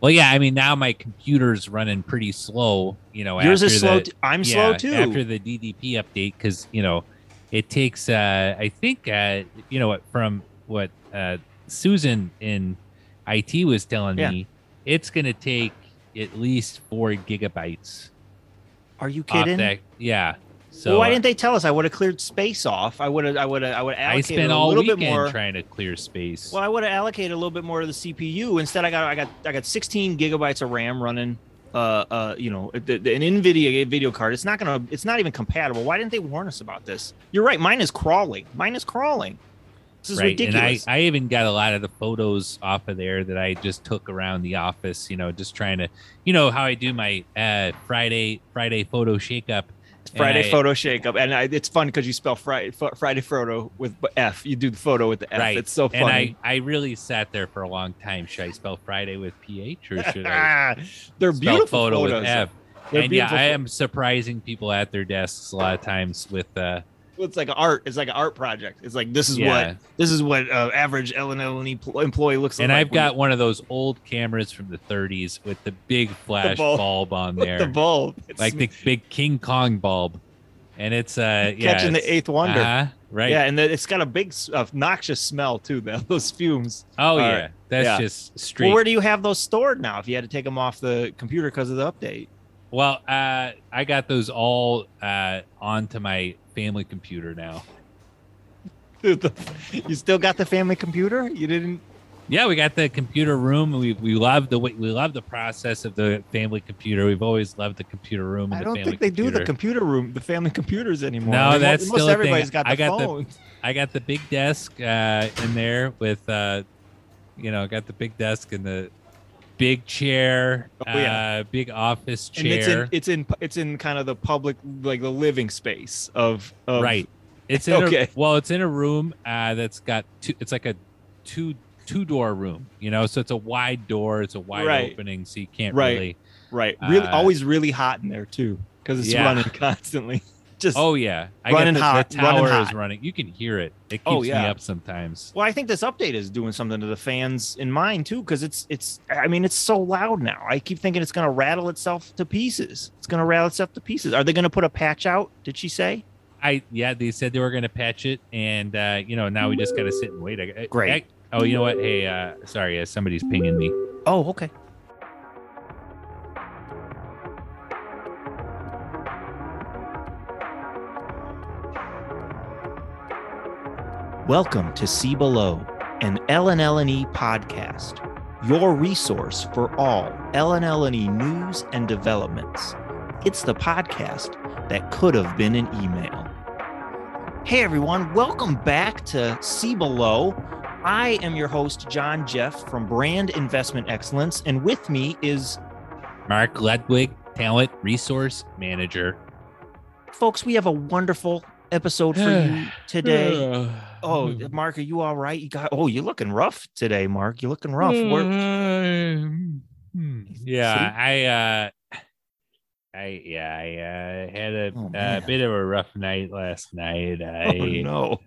Well, yeah, I mean now my computer's running pretty slow. You know, yours is slow. The, t- I'm yeah, slow too. after the DDP update because you know it takes. uh I think uh you know what from what uh Susan in IT was telling Yeah. me, it's gonna take at least four gigabytes. Are you kidding? that- yeah. So well, why uh, didn't they tell us? I would have cleared space off. I would have. I would have. I would I allocate a little bit more. trying to clear space. Well, I would have allocated a little bit more to the CPU. Instead, I got I got I got 16 gigabytes of RAM running. Uh, uh, you know, the, the, an NVIDIA video card. It's not gonna. It's not even compatible. Why didn't they warn us about this? You're right. Mine is crawling. Mine is crawling. This is right. ridiculous. And I, I even got a lot of the photos off of there that I just took around the office, you know, just trying to, you know, how I do my uh, Friday Friday photo shakeup. Friday I- photo shakeup, and I, it's fun because you spell Friday Friday photo with F. You do the photo with the F. Right. It's so funny. And I. I really sat there for a long time. Should I spell Friday with PH or should I They're beautiful photo photos. with F? They're and yeah, I am surprising people at their desks a lot of times with uh It's like an art. It's like an art project. It's like this is Yeah. what this is what uh, average L and L employee looks and like. And I've got one of those old cameras from the 30s with the big flash bulb. bulb on with there. the bulb. It's like the big King Kong bulb. And it's uh yeah, catching the eighth wonder. uh-huh, right. Yeah, and the, it's got a big s- uh, noxious smell too. Though those fumes. Oh All yeah, that's Yeah. just straight. Well, where do you have those stored now? If you had to take them off the computer because of the update. Well, uh, I got those all uh, onto my family computer now. you still got the family computer? You didn't? Yeah, we got the computer room. We we love the we love the process of the family computer. We've always loved the computer room. And I don't family think they do the computer. computer room, the family computers anymore. No, I mean, that's most still everybody's got the I got the- phone. I got the big desk uh, in there with, uh, you know, got the big desk and the big chair, Oh, yeah. uh, big office chair. and it's in it's in it's in kind of the public like the living space of, of right. It's in Okay. a, well, it's in a room uh, that's got two. It's like a two two door room, you know. So it's a wide door. It's a wide Right. opening, so you can't Right. really. right really Uh, always really hot in there too because it's Yeah. running constantly just Oh yeah, I Running got the, hot, the running tower is running. You can hear it. It keeps Oh, me up sometimes. well i think this update is doing something to the fans in mind too because it's it's i mean it's so loud now i keep thinking it's going to rattle itself to pieces it's going to rattle itself to pieces are they going to put a patch out did she say I yeah, they said they were going to patch it, and uh, you know now we just got to sit and wait. I, Great. I- oh, you know what? Hey, uh, sorry, uh, somebody's pinging me. oh okay Welcome to See Below, an L&L&E E podcast, your resource for all L&L&E E news and developments. It's the podcast that could have been an email. Hey everyone, welcome back to See Below. I am your host, Jon Jeff from Brand Investment Excellence, and with me is, Mark Ludwig, talent resource manager. folks, we have a wonderful episode for you today. Oh, Mark, are you all right? You got oh, you're looking rough today, Mark. You're looking rough. We're- Hmm. yeah, I uh I yeah, I uh, had a, Oh, man. bit of a rough night last night. oh I no.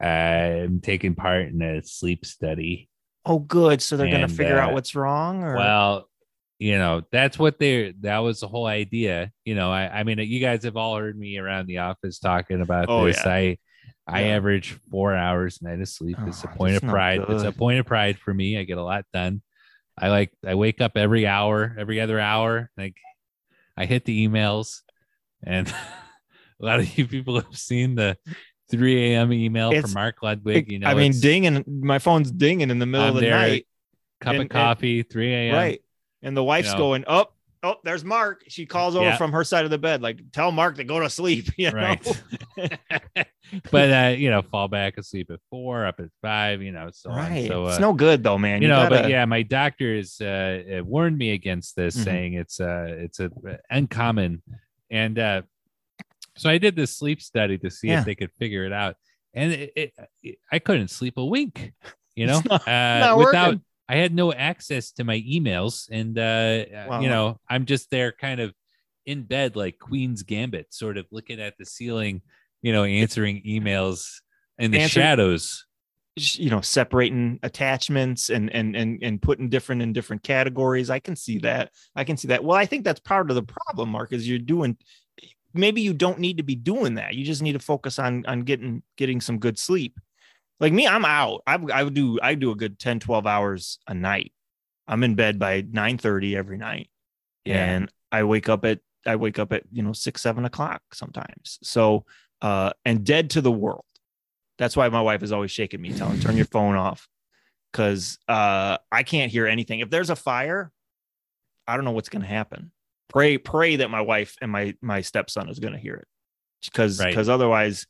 I'm taking part in a sleep study. Oh, good. So they're gonna And, figure out uh, what's wrong, or Well, you know, that's what they that was the whole idea. You know, I, I mean, you guys have all heard me around the office talking about Oh, this. yeah. I I Yeah. average four hours a night of sleep. It's oh, a Oh, point of pride. It's a point of pride for me. I get a lot done. I like I wake up every hour, every other hour. Like I hit the emails, and a lot of you people have seen the 3 a.m. email It's- from Mark Ludwig. You know, I mean, dinging. My phone's dinging in the middle I'm of the there, night. cup and- of and- coffee, 3 a.m. Right. And the wife's know. going, Oh, oh, there's Mark. She calls over Yeah. from her side of the bed, like, tell Mark to go to sleep. You know? Right. but uh, you know, fall back asleep at four, up at five, you know, so on. right. So it's uh, no good though, man. you know, but gotta- yeah, my doctor has uh, uh, warned me against this, Mhm. saying it's uh it's a uncommon, and uh, so I did this sleep study to see Yeah. if they could figure it out, and it, it, it- I couldn't sleep a wink, you know, not- uh, not without. working. I had no access to my emails, and uh, Wow. you know, I'm just there, kind of in bed, like Queen's Gambit, sort of looking at the ceiling, you know, answering emails in the Answer- shadows. you know separating attachments and and and and putting different in different categories. I can see that. I can see that. Well i think that's part of the problem mark is you're doing maybe you don't need to be doing that. You just need to focus on on getting getting some good sleep. Like me i'm out. I, I would do i do a good 10 12 hours a night. I'm in bed by 9 30 every night. Yeah. and i wake up at i wake up at you know six seven o'clock sometimes. So uh and dead to the world that's why my wife is always shaking me telling turn your phone off because uh i can't hear anything if there's a fire i don't know what's going to happen pray pray that my wife and my my stepson is going to hear it because Right. because otherwise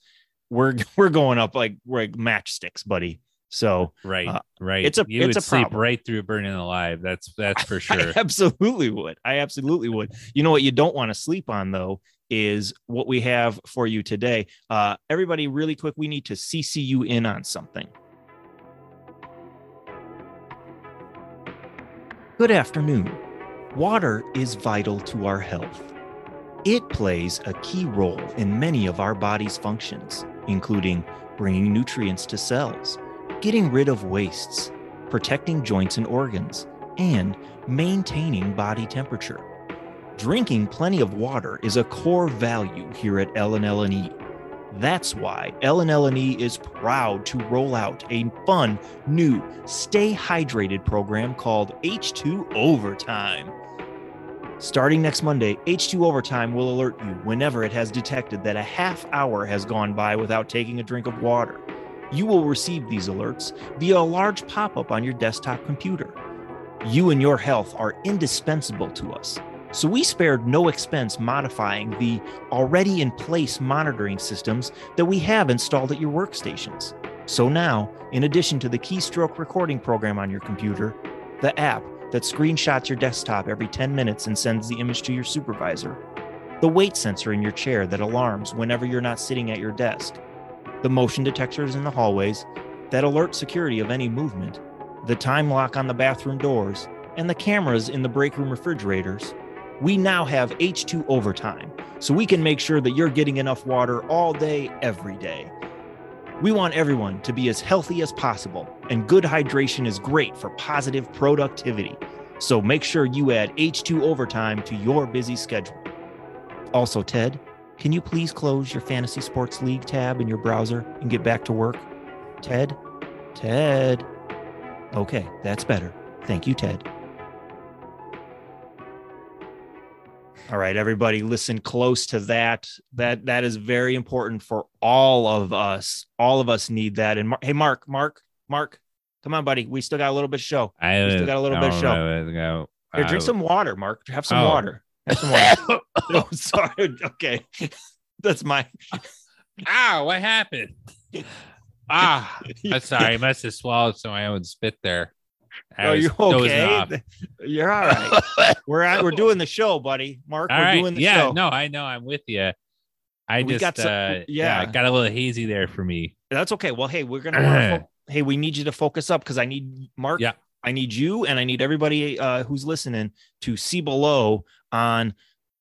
we're we're going up like we're like matchsticks buddy so Right. Uh, right. it's a- you it's would a sleep problem. right through burning alive. That's that's for I sure. absolutely would. I absolutely would. You know what you don't want to sleep on though is what we have for you today. Uh, everybody, really quick, we need to CC you in on something. Good afternoon. Water is vital to our health. It plays a key role in many of our body's functions, including bringing nutrients to cells, getting rid of wastes, protecting joints and organs, and maintaining body temperature. Drinking plenty of water is a core value here at L&L&E. That's why L&L&E is proud to roll out a fun new stay hydrated program called H2 Overtime. Starting next Monday, H2 Overtime will alert you whenever it has detected that a half hour has gone by without taking a drink of water. You will receive these alerts via a large pop up on your desktop computer. You and your health are indispensable to us, so we spared no expense modifying the already in place monitoring systems that we have installed at your workstations. So now, in addition to the keystroke recording program on your computer, the app that screenshots your desktop every 10 minutes and sends the image to your supervisor, the weight sensor in your chair that alarms whenever you're not sitting at your desk, the motion detectors in the hallways that alert security of any movement, the time lock on the bathroom doors, and the cameras in the break room refrigerators, we now have H2 overtime, so we can make sure that you're getting enough water all day, every day. We want everyone to be as healthy as possible, and good hydration is great for positive productivity. So make sure you add H2 overtime to your busy schedule. Also, Ted, can you please close your Fantasy Sports League tab in your browser and get back to work? Ted? Ted? Okay, that's better. Thank you, Ted. All right, everybody, listen close to that. That that is very important for all of us. All of us need that. And Mar- hey, Mark, Mark, Mark, come on, buddy. We still got a little bit of show. I We still got a little bit of show. know, I Here, drink some water, Mark. Have some oh. water. Have some water. oh, sorry. Okay, that's my. Ah, what happened? ah, I'm sorry. I must have swallowed some of my own spit there. I Are was you okay? You're all right. we're at, we're doing the show, buddy. Mark, All we're right. doing the Yeah, show. no, I know. I'm with you. I We just, got some- uh, yeah. yeah, got a little hazy there for me. That's okay. Well, hey, we're gonna. fo- hey, we need you to focus up because I need Mark. Yeah. I need you, and I need everybody uh, who's listening to see below on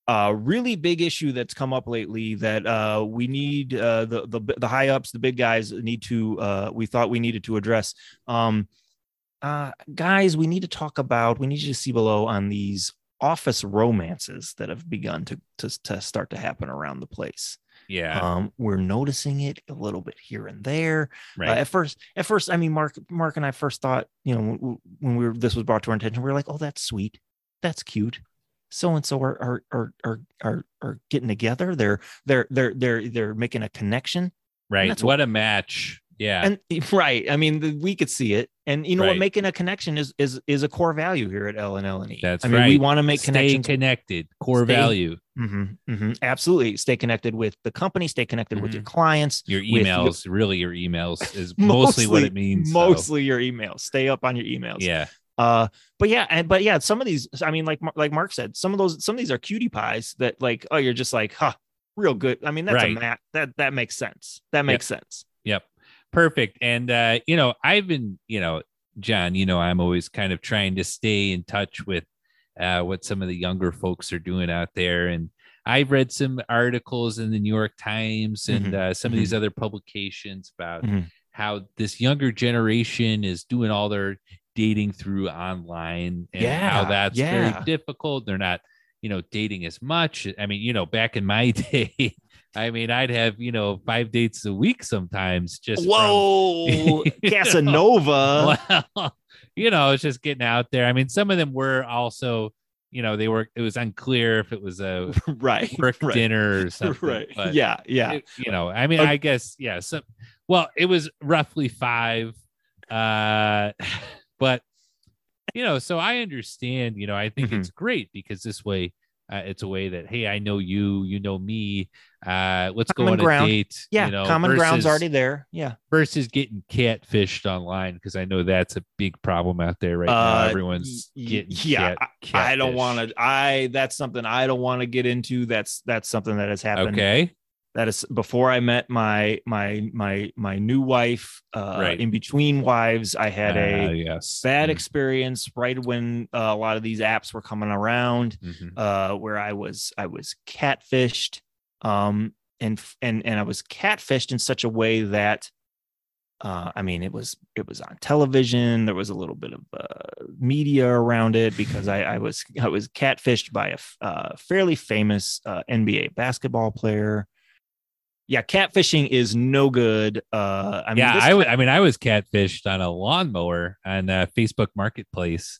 a really big issue that's come up lately that uh, we need uh, the the the high ups, the big guys need to. Uh, we thought we needed to address. Um, uh, guys, we need to talk about. We need you to see below on these office romances that have begun to to, to start to happen around the place. Yeah, Um, we're noticing it a little bit here and there. Uh, right. at first, at first, I mean, Mark, Mark and I first thought, you know, when, we were this was brought to our attention, we were like, oh, that's sweet, that's cute. So and so are are are are are are getting together. They're they're they're they're they're making a connection. right. that's What a match. Yeah. And right, I mean, the, we could see it. And you know what, making a connection is is is a core value here at L and L and E. That's I mean, we want to make Stay connected. Core Stay- value. Mhm, mhm. Absolutely, stay connected with the company. Stay connected with your Mhm. clients. Your with your- emails, really, your emails is mostly, what it means. so, Mostly your emails. Stay up on your emails. yeah. Uh, but yeah, and but yeah, some of these, I mean, like like Mark said, some of those, some of these are cutie pies that like, oh, you're just like, huh, real good. I mean, that's a Right. mat. That that makes sense. That makes sense. Yep. Perfect. And uh, you know, I've been, you know, Jon, you know, I'm always kind of trying to stay in touch with uh what some of the younger folks are doing out there. And I've read some articles in the New York Times and Mhm. uh, some of these other publications about Mhm. how this younger generation is doing all their dating through online and how Yeah, that's yeah. very difficult. They're not, you know, dating as much. I mean, you know, back in my day, I mean, I'd have, you know, five dates a week sometimes just from- Whoa, know, Casanova. well, you know, it's just getting out there. I mean, some of them were also, you know, they were. It was unclear if it was a right. work right. dinner or something. Right. But yeah. Yeah. it- you know, I mean, Okay. I guess, yeah. So, well, it was roughly five, uh, but you know, so I understand. You know, I think Mhm. it's great because this way. Uh, it's a way that hey, I know you, you know me. Uh, let's go on ground. a date. yeah. you know, common ground's already there. Yeah. versus getting catfished online because I know that's a big problem out there right now. Uh, Everyone's y- y- getting yeah, cat, I don't want to. I that's something I don't want to get into. That's that's something that has happened. Okay, That is before I met my my my my new wife. Uh, Right. In between wives, I had Uh, a yes bad Mm, experience right when uh, a lot of these apps were coming around. mhm. uh, where I was I was catfished, um, and and and I was catfished in such a way that, uh, I mean, it was it was on television. There was a little bit of uh, media around it because I, I was I was catfished by a uh, fairly famous uh, NBA basketball player. Yeah, catfishing is no good. Uh, I mean, yeah, this I mean, I was catfished on a lawnmower on uh, Facebook Marketplace.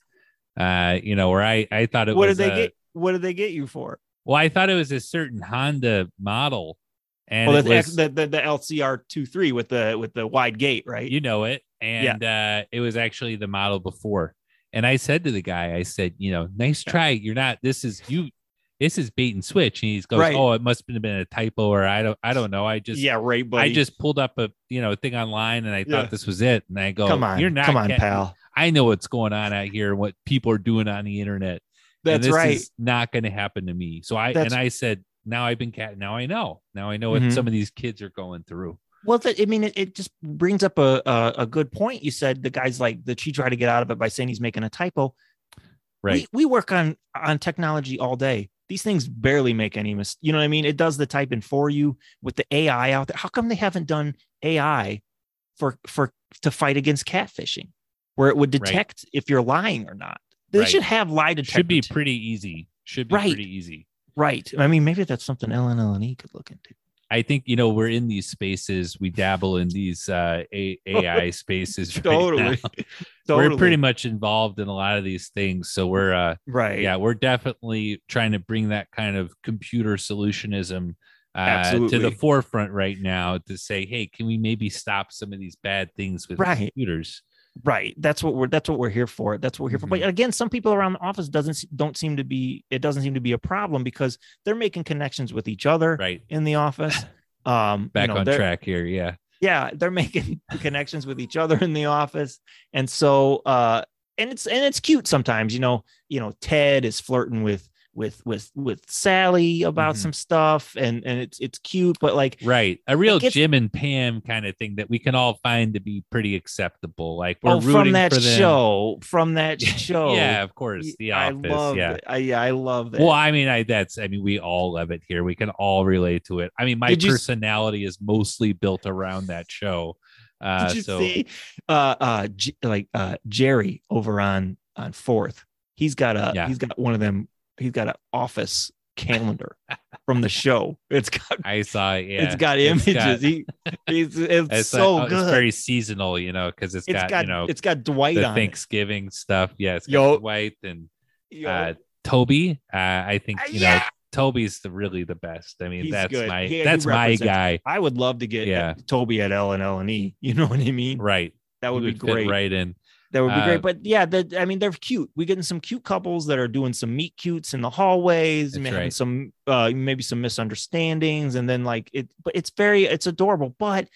Uh, you know, where I I thought it what was. did they uh, get? What did they get you for? Well, I thought it was a certain Honda model, and Well, was, the, the the LCR 23 with the with the wide gate, right? you know it, and uh, it was actually the model before. And I said to the guy, I said, you know, nice try. You're not. This is you. This is bait and switch. And he's goes, Right. oh, it must have been a typo, or I don't. I don't know. I just. yeah, right, buddy. I just pulled up a you know thing online and I Yeah. thought this was it. And I go, come on, you're not come on, cat- pal. I know what's going on out here and what people are doing on the internet. and That's this right. is not going to happen to me. So I That's- and I said, now I've been cat. Now I know. Now I know what Mhm. some of these kids are going through. Well, I mean, it, it just brings up a, a a good point. You said the guy's like that. She tried to get out of it by saying he's making a typo. Right. We, we work on on technology all day. These things barely make any mis. You know what I mean? It does the typing for you with the AI out there. How come they haven't done AI for for to fight against catfishing, where it would Right. detect if you're lying or not? They Right. should have lie detector. Should be pretty easy. Should be Right. pretty easy. right. I mean, maybe that's something LNL E could look into. I think you know we're in these spaces. We dabble in these uh, A- AI spaces. Right Totally. Totally. We're pretty much involved in a lot of these things. So we're uh, right. yeah, we're definitely trying to bring that kind of computer solutionism uh, to the forefront right now to say, hey, can we maybe stop some of these bad things with Right. computers? Right. That's what we're that's what we're here for. That's what we're here for. But Mhm. again, some people around the office doesn't don't seem to be it doesn't seem to be a problem because they're making connections with each other Right. in the office. Um you Back know, on track here. Yeah. Yeah, they're making connections with each other in the office. And so uh and it's and it's cute sometimes, you know, you know, Ted is flirting with with with with Sally about Mhm. some stuff and and it's it's cute, but like Right. A real gets- Jim and Pam kind of thing that we can all find to be pretty acceptable. Like we're oh, from that show, from that show. Yeah, of course. The I office. love yeah. it. I, yeah, I love that. Well, I mean, I that's I mean, we all love it here. We can all relate to it. I mean, my Did you personality is mostly built around that show. Uh, Did you so see uh uh J- like uh Jerry over on on fourth? He's got a Yeah. he's got one of them, he's got an office calendar from the show. It's got I saw, yeah, it's got it's images. got- he it's, it's, it's so uh, good. It's very seasonal, you know, because it's it's got, got you know it's got Dwight the on it. Thanksgiving stuff. Yeah, it's got Yo. Dwight and Yo, uh, Toby. Uh, I think Uh, you know. Toby's the really the best. I mean, He's that's good. my he that's my guy. I would love to get Yeah. Toby at L and L and E. You know what I mean? Right, That He would be great. right in. That would be Uh, great. But yeah, the, I mean, they're cute. We're getting some cute couples that are doing some meet cutes in the hallways, and right. some uh maybe some misunderstandings, and then like it. But it's very it's adorable, but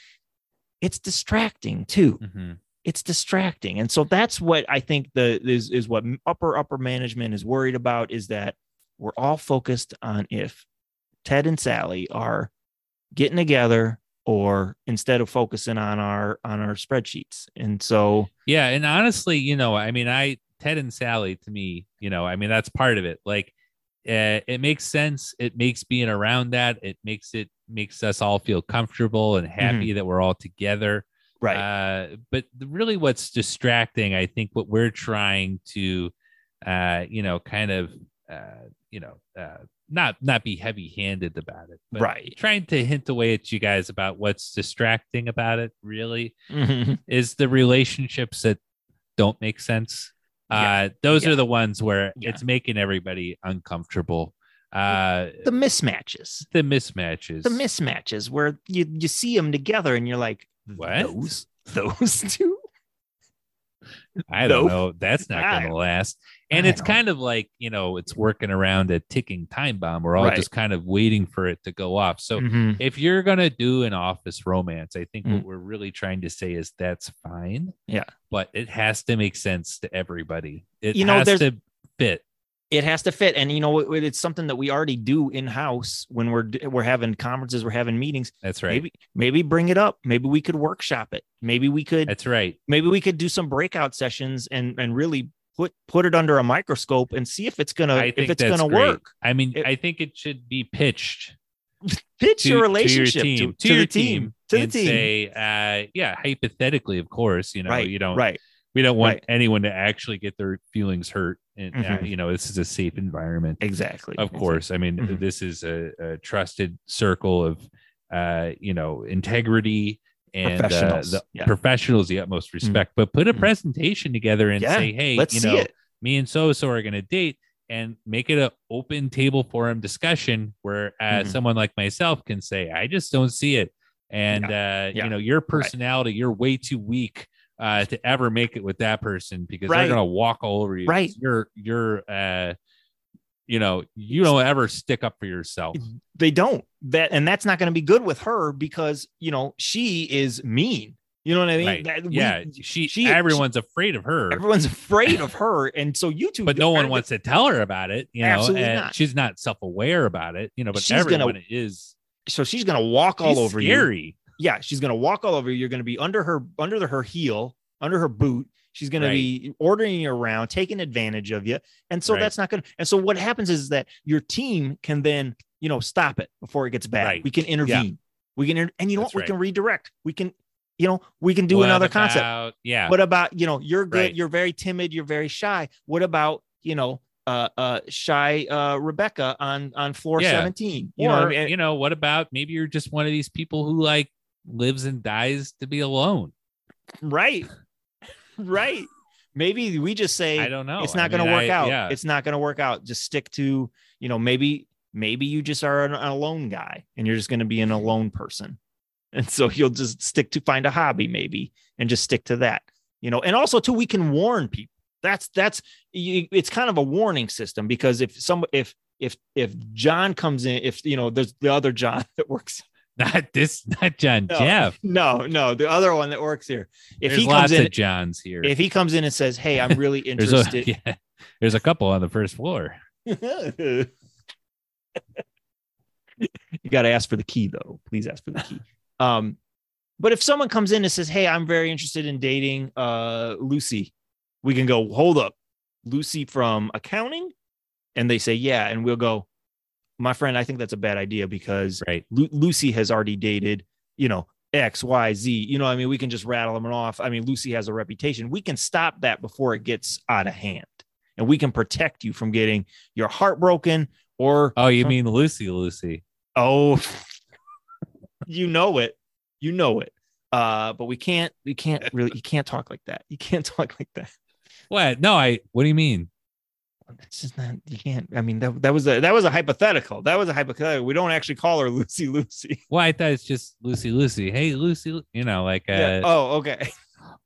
it's distracting too. Mhm. It's distracting, and so that's what I think the is is what upper upper management is worried about is that we're all focused on if Ted and Sally are getting together or instead of focusing on our on our spreadsheets and so Yeah, and honestly, you know, I mean, I Ted and Sally to me, you know, I mean, that's part of it. Like, uh, it makes sense. It makes being around that. It makes it makes us all feel comfortable and happy that we're all together. Right. Uh, but really, what's distracting, I think, what we're trying to, uh, you know, kind of, uh, you know, uh, not not be heavy handed about it, but Right. trying to hint away at you guys about what's distracting about it. Really, Mhm. is the relationships that don't make sense. Yeah. Uh, those Yeah. are the ones where Yeah. it's making everybody uncomfortable. Uh, the mismatches. the mismatches. The mismatches where you you see them together and you're like, What? Those those two. I don't No. know. That's not going to last. And I it's don't- kind of like, you know, it's working around a ticking time bomb. We're all Right. just kind of waiting for it to go off. So Mhm. if you're going to do an office romance, I think Mm. what we're really trying to say is that's fine. Yeah. But it has to make sense to everybody. It You know, has to fit. it has to fit and you know it- it's something that we already do in house when we're we're having conferences we're having meetings That's right. maybe maybe bring it up maybe we could workshop it maybe we could That's right. maybe we could do some breakout sessions and and really put put it under a microscope and see if it's gonna if it's gonna great. work I mean, It- I think it should be pitched pitch to, your to relationship your team, to, your the team to the team say, uh, yeah, hypothetically, of course, you know, right you don't right we don't want Right. anyone to actually get their feelings hurt and uh, Mhm. you know this is a safe environment exactly of course i mean Mhm. this is a, a trusted circle of uh you know integrity and uh, Professionals, the yeah. professionals the utmost respect but put a Mhm. presentation together and Yeah, say hey you know it me and so so are going to date and make it an open table forum discussion where uh, Mhm. someone like myself can say i just don't see it and uh yeah, you know your personality you're way too weak uh to ever make it with that person because Right. they're gonna walk all over you Right. you're you're uh you know you don't ever stick up for yourself. They don't. That and that's not going to be good with her because you know she is mean. You know what i mean? Right. That- we- yeah she, she- everyone's afraid of her. Everyone's afraid of her and so you two but no one wants to tell her about it you know Absolutely and not. she's not self-aware about it you know but She's gonna- everyone is. So she's gonna walk all over you. scary. Yeah she's gonna walk all over you. You're gonna be under her under the, her heel under her boot she's gonna be ordering you around taking advantage of you. And so Right. that's not gonna and so what happens is that your team can then you know stop it before it gets bad. Right. we can intervene. We can inter- and you know That's what? We can redirect. We can you know we can do What another concept. Yeah. What about you know you're good Right. you're very timid you're very shy. What about you know uh uh shy uh rebecca on on floor Yeah. 17 you or know I mean? you know what about maybe you're just one of these people who like lives and dies to be alone? Right right. Maybe we just say i don't know. it's I not going to work I- out. yeah. It's not going to work out. Just stick to you know maybe maybe you just are an, an alone guy and you're just going to be an alone person. And so you'll just stick to find a hobby maybe and just stick to that you know. And also too we can warn people. That's that's it's kind of a warning system because if some if if if john comes in if you know there's the other john that works not this not john No. jeff. no no the other one that works here. If there's he lots comes in of johns here. if he comes in and says hey i'm really there's a interested yeah, there's a couple on the first floor. You got to ask for the key though. Please ask for the key. Um but if someone comes in and says hey i'm very interested in dating uh lucy we can go hold up. Lucy from accounting? And they say yeah. And we'll go my friend i think that's a bad idea because right. Lu- lucy has already dated you know x y z. You know i mean? We can just rattle them off. I mean lucy has a reputation. We can stop that before it gets out of hand. And we can protect you from getting your heart broken or oh you mean lucy lucy. Oh you know it. You know it. Uh but we can't we can't really you can't talk like that. You can't talk like that. What? No i what do you mean that's just not you can't i mean that, that was a that was a hypothetical. That was a hypothetical. We don't actually call her lucy lucy. Well i thought it's just lucy lucy. Hey lucy you know like uh yeah. oh okay.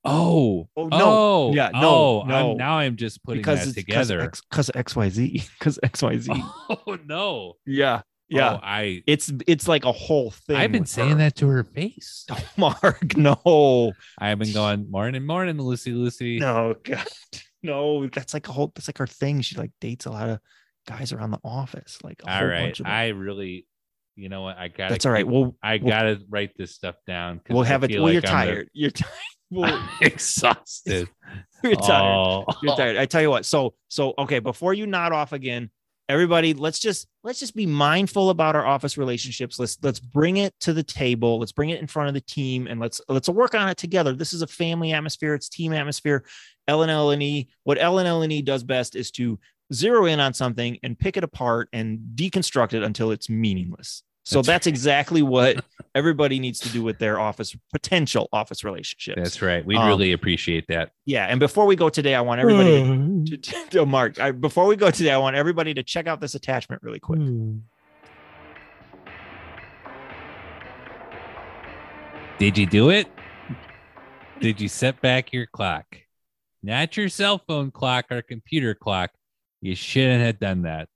Oh Oh, no. oh Yeah, no, oh, no. I'm, now i'm just putting because that together. Because of xyz because xyz oh no. Yeah yeah. Oh, i it's it's like a whole thing i've been saying her. that to her face. Oh, mark no. I've been going morning morning lucy lucy. No god no that's like a whole that's like her thing. She like dates a lot of guys around the office like a all right i really you know what i gotta that's all right Well i we'll- gotta write this stuff down. we'll have it well like you're I'm the- tired. You're tired well, exhausted. You're tired. Oh. you're tired. I tell you what so so okay before you nod off again everybody let's just let's just be mindful about our office relationships. Let's let's bring it to the table. Let's bring it in front of the team and let's let's work on it together. This is a family atmosphere. It's team atmosphere L&L&E what L&L&E does best is to zero in on something and pick it apart and deconstruct it until it's meaningless so that's, that's exactly what everybody needs to do with their office potential office relationships. That's right. We um, really appreciate that. Yeah. And before we go today, I want everybody to, to, to, Mark. I, before we go today, I want everybody to check out this attachment really quick. Did you do it? Did you set back your clock? Not your cell phone clock or computer clock. You shouldn't have done that.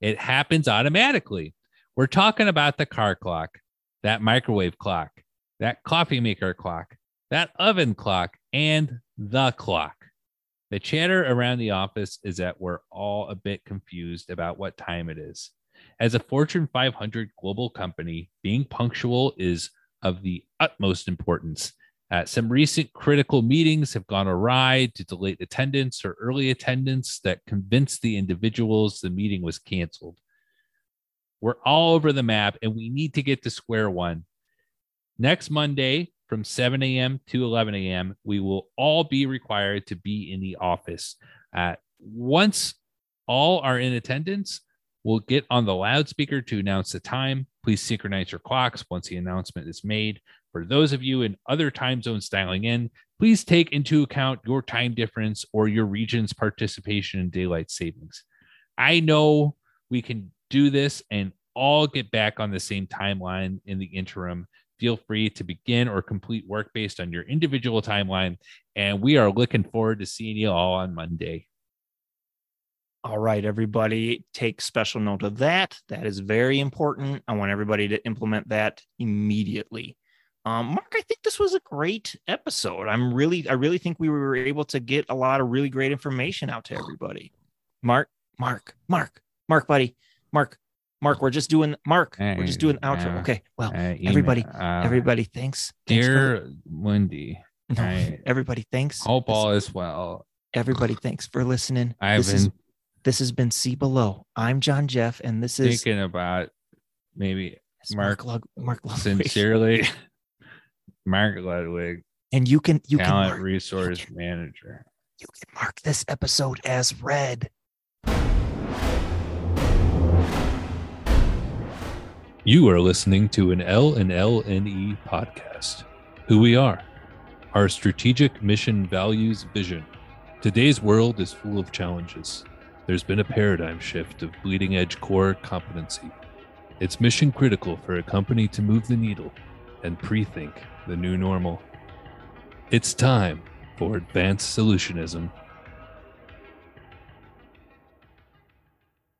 It happens automatically. We're talking about the car clock, that microwave clock, that coffee maker clock, that oven clock, and the clock. The chatter around the office is that we're all a bit confused about what time it is. As a Fortune 500 global company, being punctual is of the utmost importance. Uh, some recent critical meetings have gone awry due to late attendance or early attendance that convinced the individuals the meeting was canceled. We're all over the map and we need to get to square one. Next Monday from 7 a.m. to 11 a.m., we will all be required to be in the office. Uh, once all are in attendance, we'll get on the loudspeaker to announce the time. Please synchronize your clocks once the announcement is made. For those of you in other time zones dialing in, please take into account your time difference or your region's participation in daylight savings. I know we can do this and all get back on the same timeline in the interim. Feel free to begin or complete work based on your individual timeline. And we are looking forward to seeing you all on Monday. All right, everybody, take special note of that. That is very important. I want everybody to implement that immediately. Um, Mark, I think this was a great episode. I'm really, I really think we were able to get a lot of really great information out to everybody. Mark, Mark, Mark, Mark, buddy, Mark, Mark, we're just doing Mark. Hey, we're just doing the outro. Uh, okay. Well, uh, everybody, uh, everybody, thanks. Dear Wendy. No, I everybody, thanks. Hope this, all is well. Everybody, thanks for listening. I've this been. Is, this has been See Below. I'm Jon Jeff, and this is thinking about maybe Mark, Mark, Mark Ludwig. sincerely, Mark Ludwig, and you can you talent can mark, resource you can, manager. You can mark this episode as read. You are listening to an L and L N E podcast. Who we are, our strategic mission, values, vision. Today's world is full of challenges. There's been a paradigm shift of bleeding edge core competency. It's mission critical for a company to move the needle and pre think the new normal. It's time for advanced solutionism